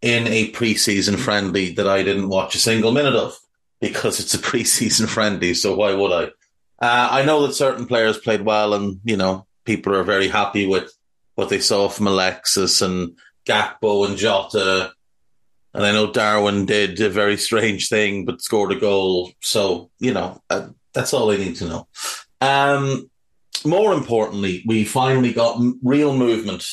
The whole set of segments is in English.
in a preseason friendly that I didn't watch a single minute of because it's a preseason friendly. So why would I? Uh, I know that certain players played well, and you know people are very happy with what they saw from Alexis and Gakpo and Jota. And I know Darwin did a very strange thing, but scored a goal. So you know uh, that's all I need to know. Um, more importantly, we finally got m- real movement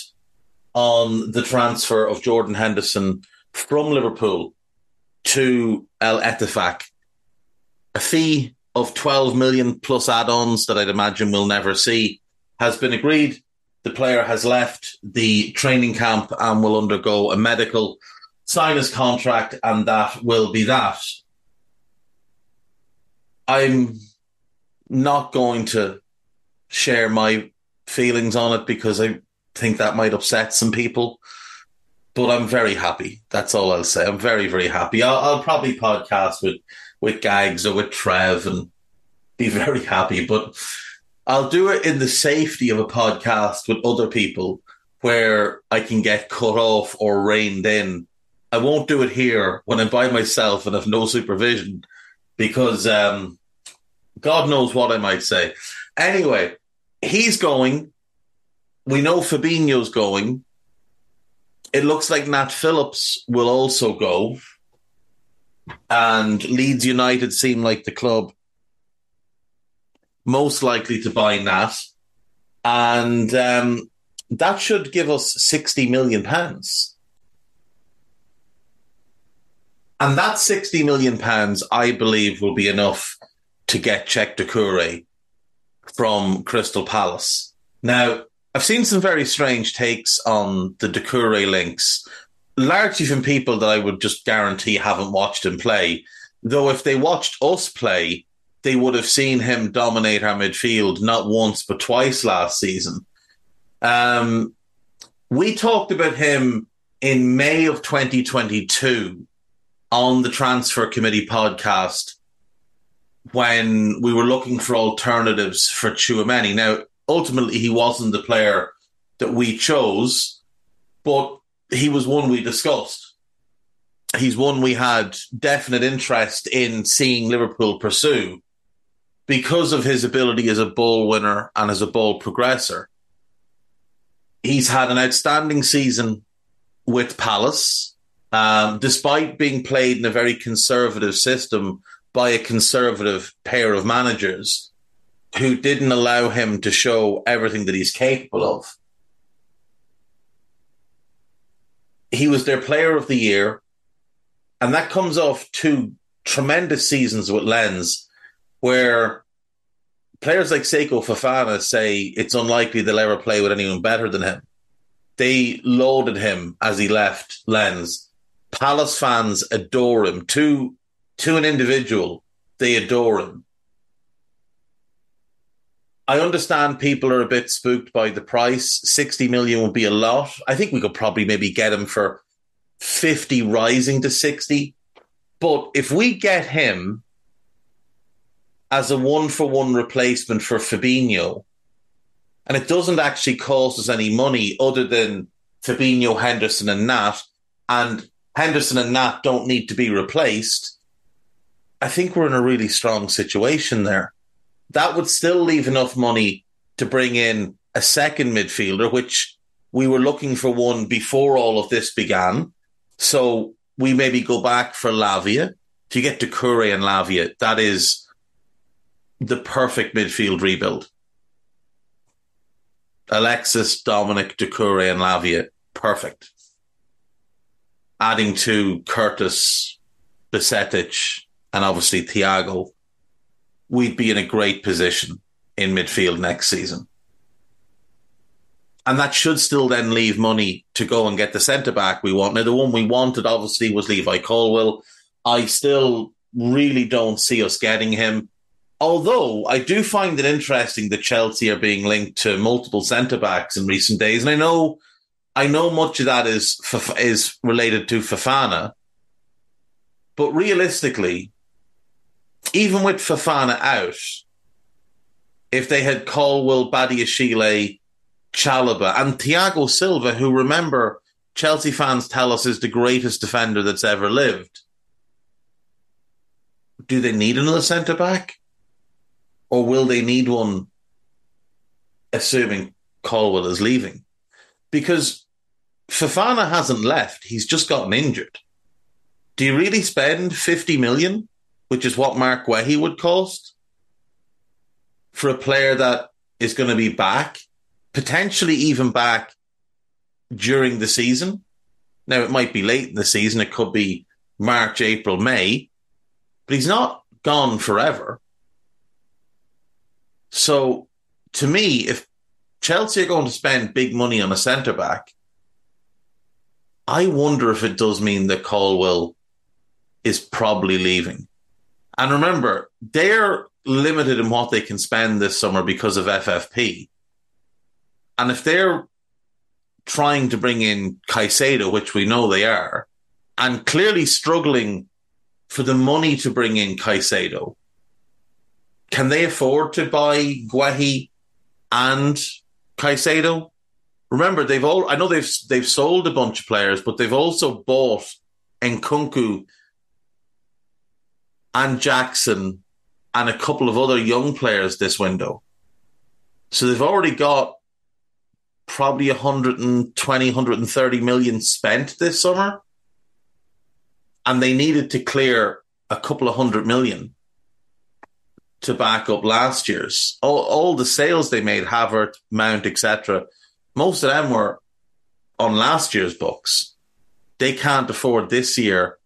on the transfer of Jordan Henderson from Liverpool to Al Ettifaq. A fee of 12 million plus add ons that I'd imagine we'll never see has been agreed. The player has left the training camp and will undergo a medical, sign his contract, and that will be that. I'm not going to share my feelings on it because I think that might upset some people. But I'm very happy. That's all I'll say. I'm very, very happy. I'll, I'll probably podcast with with Gags or with Trev and be very happy. But I'll do it in the safety of a podcast with other people where I can get cut off or reined in. I won't do it here when I'm by myself and have no supervision because um, God knows what I might say. Anyway, he's going we know Fabinho's going. It looks like Nat Phillips will also go. And Leeds United seem like the club most likely to buy Nat. And um, that should give us 60 million pounds. And that 60 million pounds, I believe, will be enough to get Cheick Doucouré from Crystal Palace. Now, I've seen some very strange takes on the Doucouré links, largely from people that I would just guarantee haven't watched him play. Though if they watched us play, they would have seen him dominate our midfield not once but twice last season. Um, we talked about him in May of 2022 on the Transfer Committee podcast when we were looking for alternatives for Tchouameni. Now, ultimately he wasn't the player that we chose, but he was one we discussed. He's one we had definite interest in seeing Liverpool pursue because of his ability as a ball winner and as a ball progressor. He's had an outstanding season with Palace, um, despite being played in a very conservative system by a conservative pair of managers who didn't allow him to show everything that he's capable of. He was their player of the year, and that comes off two tremendous seasons with Lens, where players like Seko Fofana say it's unlikely they'll ever play with anyone better than him. They lauded him as he left Lens. Palace fans adore him. To to an individual, they adore him. I understand people are a bit spooked by the price. 60 million would be a lot. I think we could probably maybe get him for 50 rising to 60. But if we get him as a one for one replacement for Fabinho, and it doesn't actually cost us any money other than Fabinho, Henderson, and Nat, and Henderson and Nat don't need to be replaced, I think we're in a really strong situation there. That would still leave enough money to bring in a second midfielder, which we were looking for one before all of this began. So we maybe go back for Lavia. If you get Doucouré and Lavia, that is the perfect midfield rebuild. Alexis, Dominic, Doucouré, and Lavia, perfect. Adding to Curtis, Bajcetic, and obviously Thiago, we'd be in a great position in midfield next season. And that should still then leave money to go and get the centre back we want. Now, the one we wanted obviously was Levi Colwill. I still really don't see us getting him. Although I do find it interesting that Chelsea are being linked to multiple centre backs in recent days, and I know, I know much of that is is related to Fofana, but realistically, even with Fofana out, if they had Colwill, Badiashile, Chalobah, and Thiago Silva, who remember Chelsea fans tell us is the greatest defender that's ever lived, do they need another centre back? Or will they need one, assuming Colwill is leaving? Because Fofana hasn't left, he's just gotten injured. Do you really spend 50 million, which is what Mark Guehi would cost, for a player that is going to be back, potentially even back during the season? Now, it might be late in the season, it could be March, April, May, but he's not gone forever. So to me, if Chelsea are going to spend big money on a centre back, I wonder if it does mean that Colwill is probably leaving. And remember, they're limited in what they can spend this summer because of FFP. And if they're trying to bring in Caicedo, which we know they are, and clearly struggling for the money to bring in Caicedo, can they afford to buy Guehi and Caicedo? Remember, they've all I know they've they've sold a bunch of players, but they've also bought Nkunku and Jackson and a couple of other young players this window. So they've already got probably 120, 130 million spent this summer. And they needed to clear a couple of hundred million to back up last year's. All, all the sales they made, Havertz, Mount, etc., most of them were on last year's books. They can't afford this year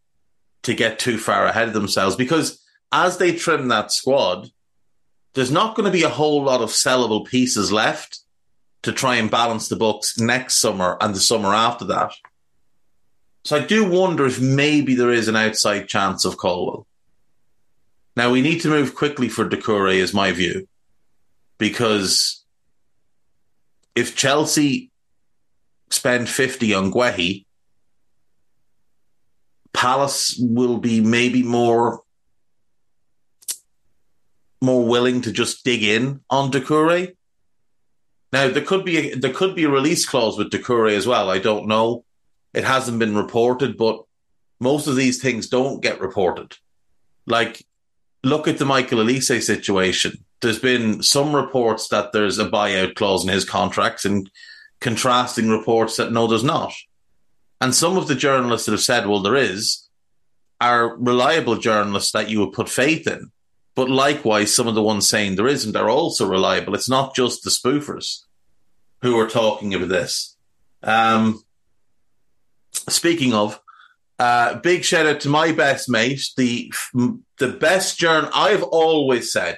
to get too far ahead of themselves because as they trim that squad, there's not going to be a whole lot of sellable pieces left to try and balance the books next summer and the summer after that. So I do wonder if maybe there is an outside chance of Colwill. Now we need to move quickly for Doucouré, is my view, because if Chelsea spend 50 on Guehi, Palace will be maybe more more willing to just dig in on Doucouré. Now there could be a, there could be a release clause with Doucouré as well. I don't know. It hasn't been reported, but most of these things don't get reported. Like look at the Michael Olise situation. There's been some reports that there's a buyout clause in his contracts and contrasting reports that no, there's not. And some of the journalists that have said, well, there is, are reliable journalists that you would put faith in. But likewise, some of the ones saying there isn't are also reliable. It's not just the spoofers who are talking about this. Um, speaking of, uh, big shout out to my best mate, the the best journal. I've always said,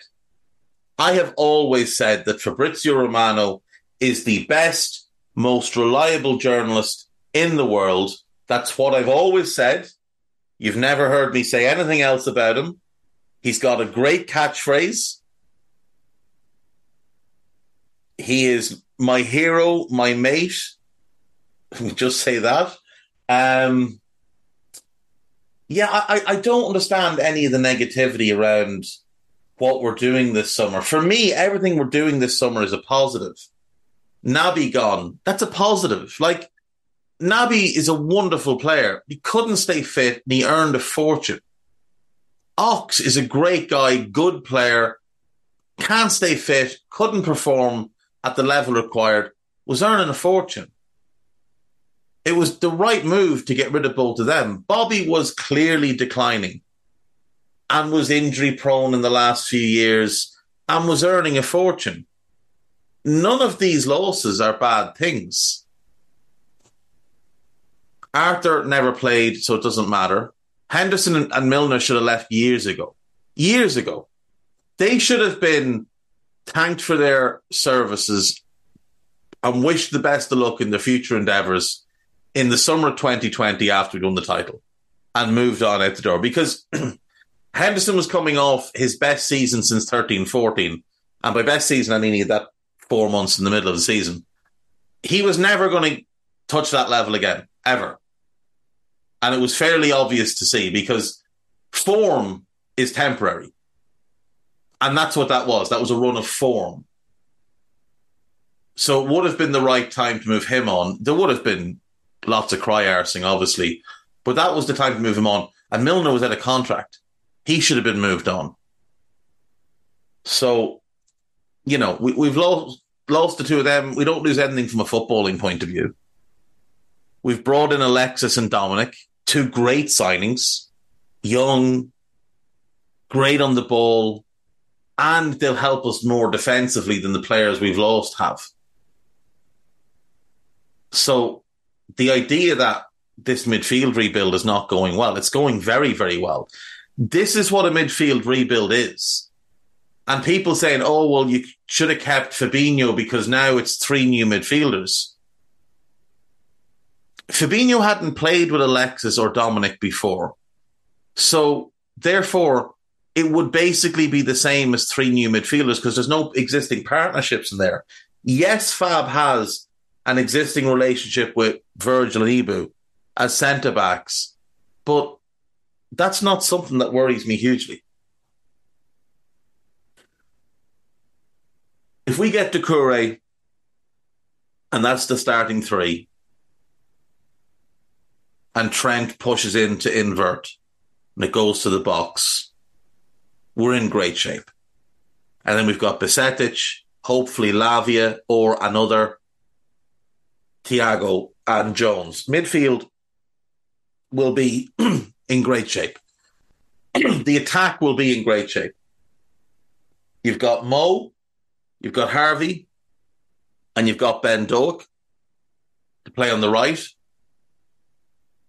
I have always said that Fabrizio Romano is the best, most reliable journalist in the world. That's what I've always said. You've never heard me say anything else about him. He's got a great catchphrase. He is my hero, my mate. Just say that. Um, Yeah, I, I don't understand any of the negativity around what we're doing this summer. For me, everything we're doing this summer is a positive. Naby gone, that's a positive. Like, Naby is a wonderful player. He couldn't stay fit and he earned a fortune. Ox is a great guy, good player, can't stay fit, couldn't perform at the level required, was earning a fortune. It was the right move to get rid of both of them. Bobby was clearly declining and was injury prone in the last few years and was earning a fortune. None of these losses are bad things. Arthur never played, so it doesn't matter. Henderson and Milner should have left years ago. Years ago. They should have been thanked for their services and wished the best of luck in their future endeavours in the summer of 2020 after we won the title and moved on out the door because Henderson was coming off his best season since 13 14. And by best season, I mean that four months in the middle of the season. He was never going to touch that level again, ever. And it was fairly obvious to see because form is temporary. And that's what that was. That was a run of form. So it would have been the right time to move him on. There would have been lots of cry arsing, obviously, but that was the time to move him on. And Milner was at a contract. He should have been moved on. So, you know, we, we've lost lost the two of them. We don't lose anything from a footballing point of view. We've brought in Alexis and Dominic, two great signings, young, great on the ball, and they'll help us more defensively than the players we've lost have. So the idea that this midfield rebuild is not going well, it's going very, very well. This is what a midfield rebuild is. And people saying, oh, well, you should have kept Fabinho because now it's three new midfielders. Fabinho hadn't played with Alexis or Dominic before. So, therefore, it would basically be the same as three new midfielders because there's no existing partnerships in there. Yes, Fab has an existing relationship with Virgil and Ibou as centre backs, but that's not something that worries me hugely. If we get Doucouré, and that's the starting three, and Trent pushes in to invert, and it goes to the box, we're in great shape. And then we've got Bajcetic, hopefully Lavia or another Thiago and Jones. Midfield will be in great shape. the attack will be in great shape. You've got Mo, you've got Harvey, and you've got Ben Doak to play on the right.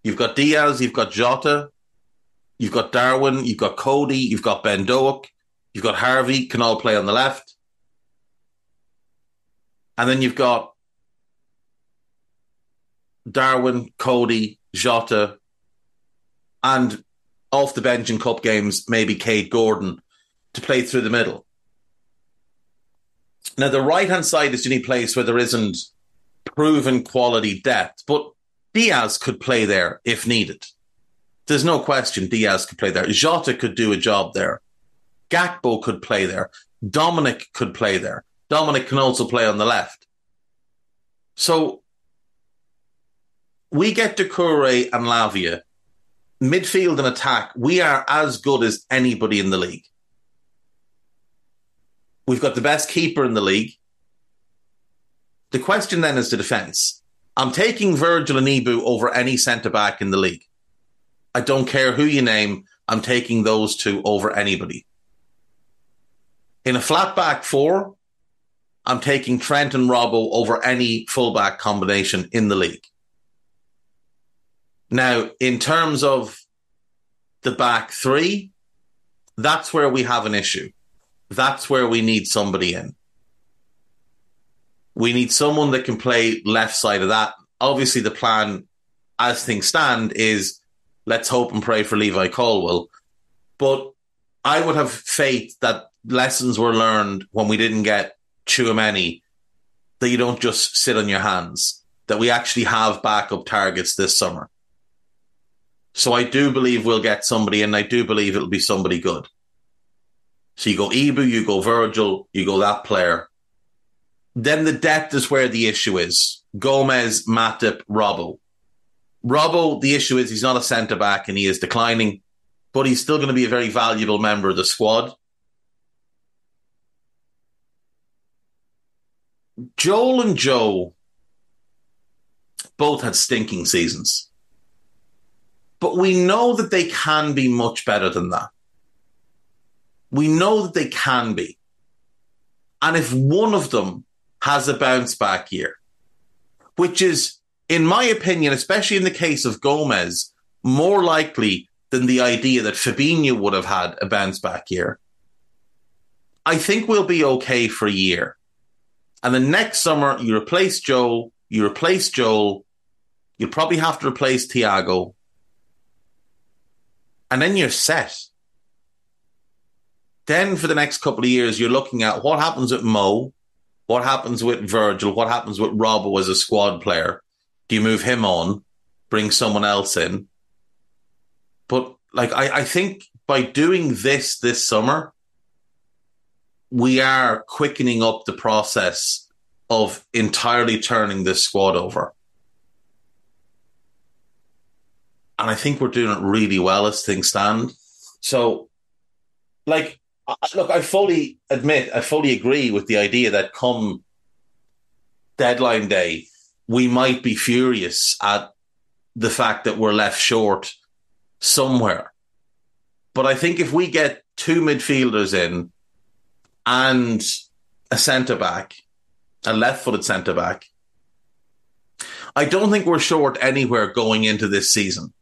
You've got Diaz, you've got Jota, you've got Darwin, you've got Cody, you've got Ben Doak, you've got Harvey, can all play on the left. And then you've got Darwin, Cody, Jota, and off the bench in cup games, maybe Kaide Gordon to play through the middle. Now, the right hand side is the only place where there isn't proven quality depth, but Diaz could play there if needed. There's no question Diaz could play there. Jota could do a job there. Gakpo could play there. Dominic could play there. Dominic can also play on the left. So we get Doucouré and Lavia, midfield and attack, we are as good as anybody in the league. We've got the best keeper in the league. The question then is the defence. I'm taking Virgil and Ibou over any centre back in the league. I don't care who you name, I'm taking those two over anybody. In a flat back four, I'm taking Trent and Robbo over any fullback combination in the league. Now, in terms of the back three, that's where we have an issue. That's where we need somebody in. We need someone that can play left side of that. Obviously, the plan, as things stand, is let's hope and pray for Levi Colwill. But I would have faith that lessons were learned when we didn't get Tchouameni, that you don't just sit on your hands, that we actually have backup targets this summer. So I do believe we'll get somebody, and I do believe it'll be somebody good. So you go Ibou, you go Virgil, you go that player. Then the depth is where the issue is. Gomez, Matip, Robbo. Robbo, the issue is he's not a centre back and he is declining, but he's still going to be a very valuable member of the squad. Joel and Joe both had stinking seasons. But we know that they can be much better than that. We know that they can be. And if one of them has a bounce back year, which is, in my opinion, especially in the case of Gomez, more likely than the idea that Fabinho would have had a bounce back year, I think we'll be okay for a year. And the next summer, you replace Joel, you replace Joel, you'll probably have to replace Thiago, and then you're set. Then for the next couple of years, you're looking at what happens with Mo, what happens with Virgil, what happens with Robbo as a squad player. Do you move him on, bring someone else in? But like I, I think by doing this this summer, we are quickening up the process of entirely turning this squad over. and I think we're doing it really well as things stand. So, like, look, I fully admit, I fully agree with the idea that come deadline day, we might be furious at the fact that we're left short somewhere. But I think if we get two midfielders in and a centre back, a left footed centre back, I don't think we're short anywhere going into this season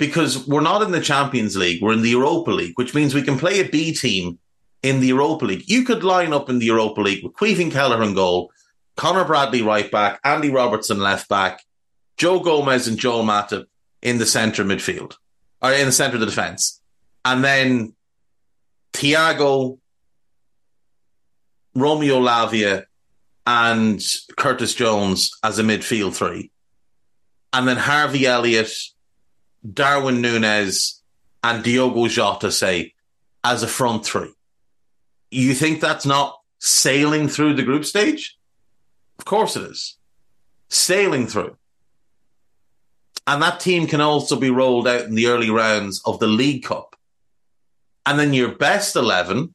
because we're not in the Champions League, we're in the Europa League, which means we can play a B team in the Europa League. You could line up in the Europa League with Caoimhín Kelleher goal, Connor Bradley right back, Andy Robertson left back, Joe Gomez and Joel Matip in the centre midfield, or in the centre of the defence. And then Thiago, Romeo Lavia, and Curtis Jones as a midfield three. And then Harvey Elliott, Darwin Nunez and Diogo Jota say as a front three. You think that's not sailing through the group stage? Of course it is. Sailing through. And that team can also be rolled out in the early rounds of the League Cup. And then your best 11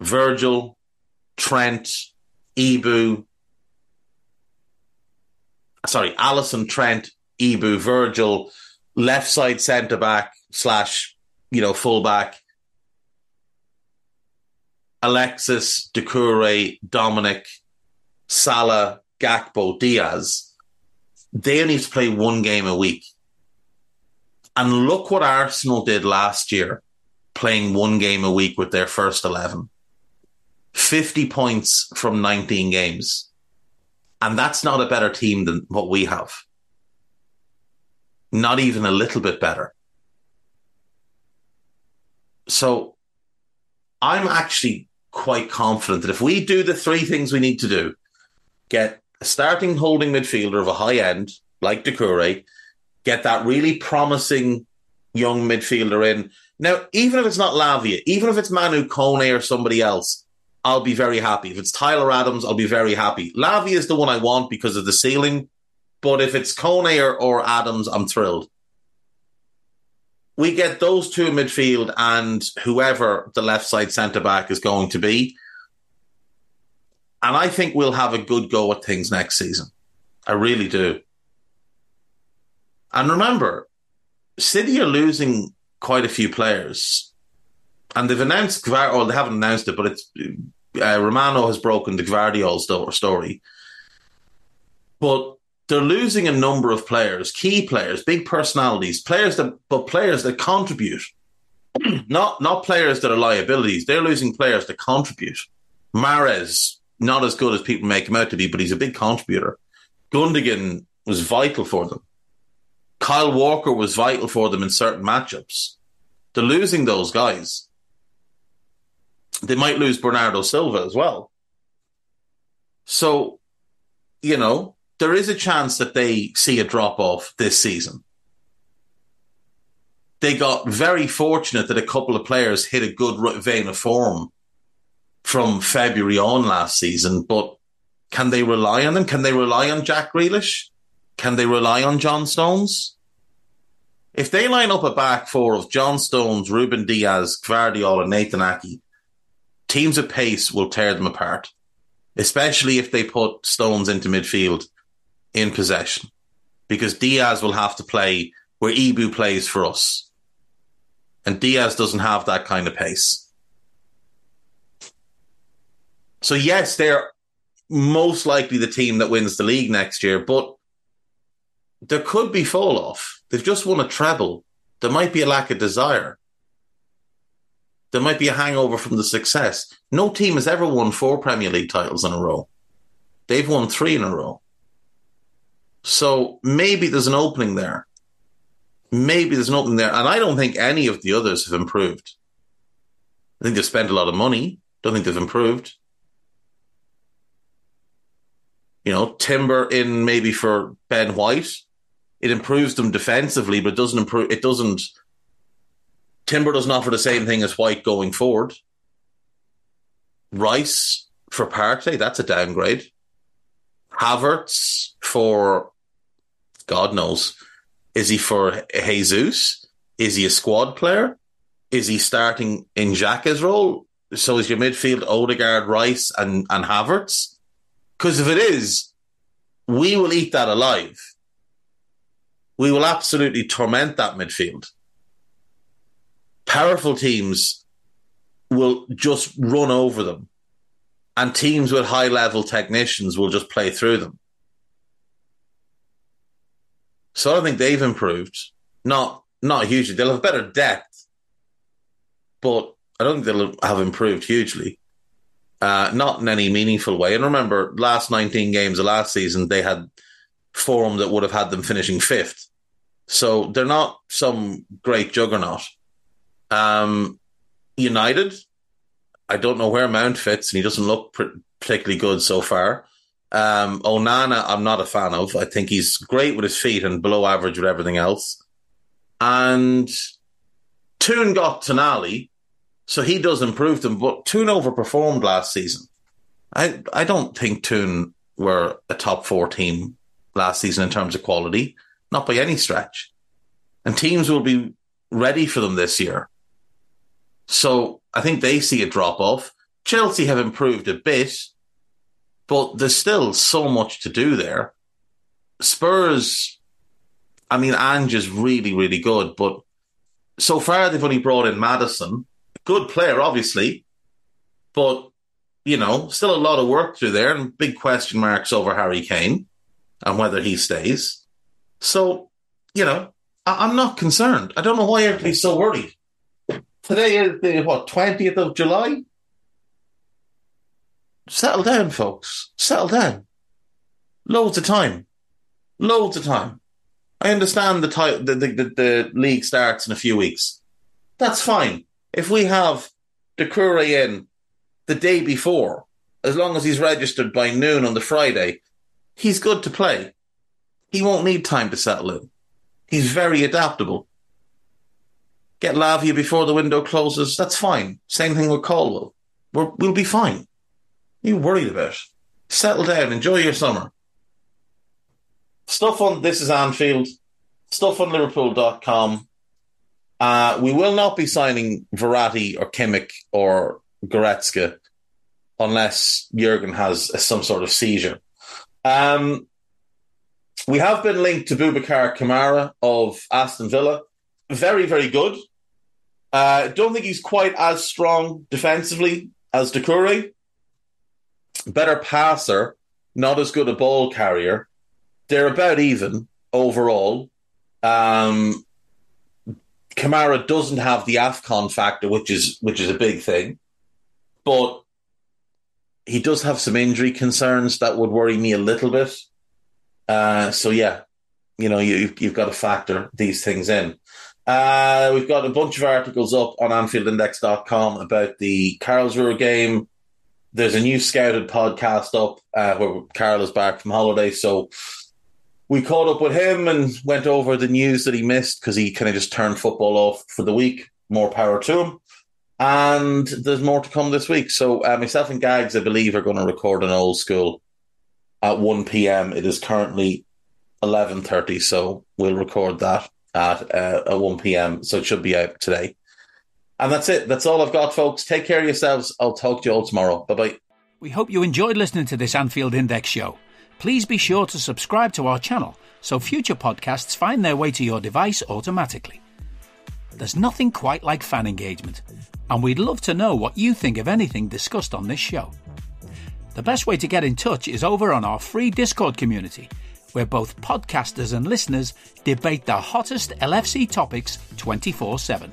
Virgil, Trent, Ibou, sorry, Alisson, Trent, Ibou, Virgil, left side centre back slash, you know, fullback. Alexis, Doucouré, Dominic, Salah, Gakpo, Diaz. They only need to play one game a week. And look what Arsenal did last year, playing one game a week with their first 11. 50 points from 19 games. And that's not a better team than what we have not even a little bit better. So I'm actually quite confident that if we do the three things we need to do, get a starting holding midfielder of a high end like Doucouré, get that really promising young midfielder in. Now, even if it's not Lavia, even if it's Manu Kone or somebody else, I'll be very happy. If it's Tyler Adams, I'll be very happy. Lavia is the one I want because of the ceiling but if it's Kone or, or Adams, I'm thrilled. We get those two in midfield and whoever the left side centre back is going to be. And I think we'll have a good go at things next season. I really do. And remember, City are losing quite a few players. And they've announced, or they haven't announced it, but it's uh, Romano has broken the Gvardiol story. But they're losing a number of players, key players, big personalities, players that but players that contribute. not not players that are liabilities. They're losing players that contribute. Mahrez, not as good as people make him out to be, but he's a big contributor. Gundogan was vital for them. Kyle Walker was vital for them in certain matchups. They're losing those guys. They might lose Bernardo Silva as well. So, you know, there is a chance that they see a drop off this season. They got very fortunate that a couple of players hit a good vein of form from February on last season, but can they rely on them? Can they rely on Jack Grealish? Can they rely on John Stones? If they line up a back four of John Stones, Ruben Dias, Gvardiol, and Nathan Ake, teams of pace will tear them apart, especially if they put Stones into midfield in possession, because Dias will have to play where Ibou plays for us. And Dias doesn't have that kind of pace. So, yes, they're most likely the team that wins the league next year, but there could be fall off. They've just won a treble. There might be a lack of desire. There might be a hangover from the success. No team has ever won four Premier League titles in a row. They've won three in a row. So maybe there's an opening there. Maybe there's an opening there. And I don't think any of the others have improved. I think they've spent a lot of money. Don't think they've improved. You know, Timber in maybe for Ben White. It improves them defensively, but it doesn't improve. It doesn't. Timber doesn't offer the same thing as White going forward. Rice for Partey, that's a downgrade. Havertz for God knows. Is he for Jesus? Is he a squad player? Is he starting in Xhaka's role? So is your midfield Odegaard, Rice, and, and Havertz? Because if it is, we will eat that alive. We will absolutely torment that midfield. Powerful teams will just run over them, and teams with high level technicians will just play through them. So I don't think they've improved. Not not hugely. They'll have better depth, but I don't think they'll have improved hugely. Uh, not in any meaningful way. And remember, last 19 games of last season, they had form that would have had them finishing fifth. So they're not some great juggernaut. Um, United, I don't know where Mount fits, and he doesn't look particularly good so far. Um, Onana, I'm not a fan of. I think he's great with his feet and below average with everything else. And Toon got Tonali, so he does improve them, but Toon overperformed last season. I I don't think Toon were a top four team last season in terms of quality, not by any stretch. And teams will be ready for them this year. So I think they see a drop off. Chelsea have improved a bit, but there's still so much to do there. Spurs, I mean, Ange is really, really good, but so far they've only brought in Maddison. Good player, obviously, but, you know, still a lot of work through there and big question marks over Harry Kane and whether he stays. So, you know, I- am not concerned. I don't know why everybody's so worried. Today is the, what, 20th of July? Settle down, folks. Settle down. Loads of time. Loads of time. I understand the, ty- the, the, the, the league starts in a few weeks. That's fine. If we have Doucouré in the day before, as long as he's registered by noon on the Friday, he's good to play. He won't need time to settle in. He's very adaptable. Get Lavia before the window closes. That's fine. Same thing with Colwill. we will be fine you worried about? Settle down, enjoy your summer. Stuff on This is Anfield, stuff on Liverpool.com. Uh, we will not be signing Verratti or Kimmich or Goretzka unless Jurgen has some sort of seizure. Um, we have been linked to Boubacar Kamara of Aston Villa. Very, very good. Uh, don't think he's quite as strong defensively as Doucouré, better passer, not as good a ball carrier. They're about even overall. Um, Kamara doesn't have the Afcon factor, which is which is a big thing, but he does have some injury concerns that would worry me a little bit. Uh, so yeah, you know you, you've got to factor these things in. Uh, we've got a bunch of articles up on AnfieldIndex.com about the Karlsruhe game, there's a new scouted podcast up uh, where Carl is back from holiday, so we caught up with him and went over the news that he missed because he kind of just turned football off for the week. More power to him. And there's more to come this week. So uh, myself and Gags, I believe, are going to record an old school at 1 p.m. It is currently 11.30, so we'll record that at, uh, at 1 p.m. So it should be out today. And that's it. That's all I've got, folks. Take care of yourselves. I'll talk to you all tomorrow. Bye bye. We hope you enjoyed listening to this Anfield Index show. Please be sure to subscribe to our channel so future podcasts find their way to your device automatically. There's nothing quite like fan engagement, and we'd love to know what you think of anything discussed on this show. The best way to get in touch is over on our free Discord community, where both podcasters and listeners debate the hottest LFC topics 24 7.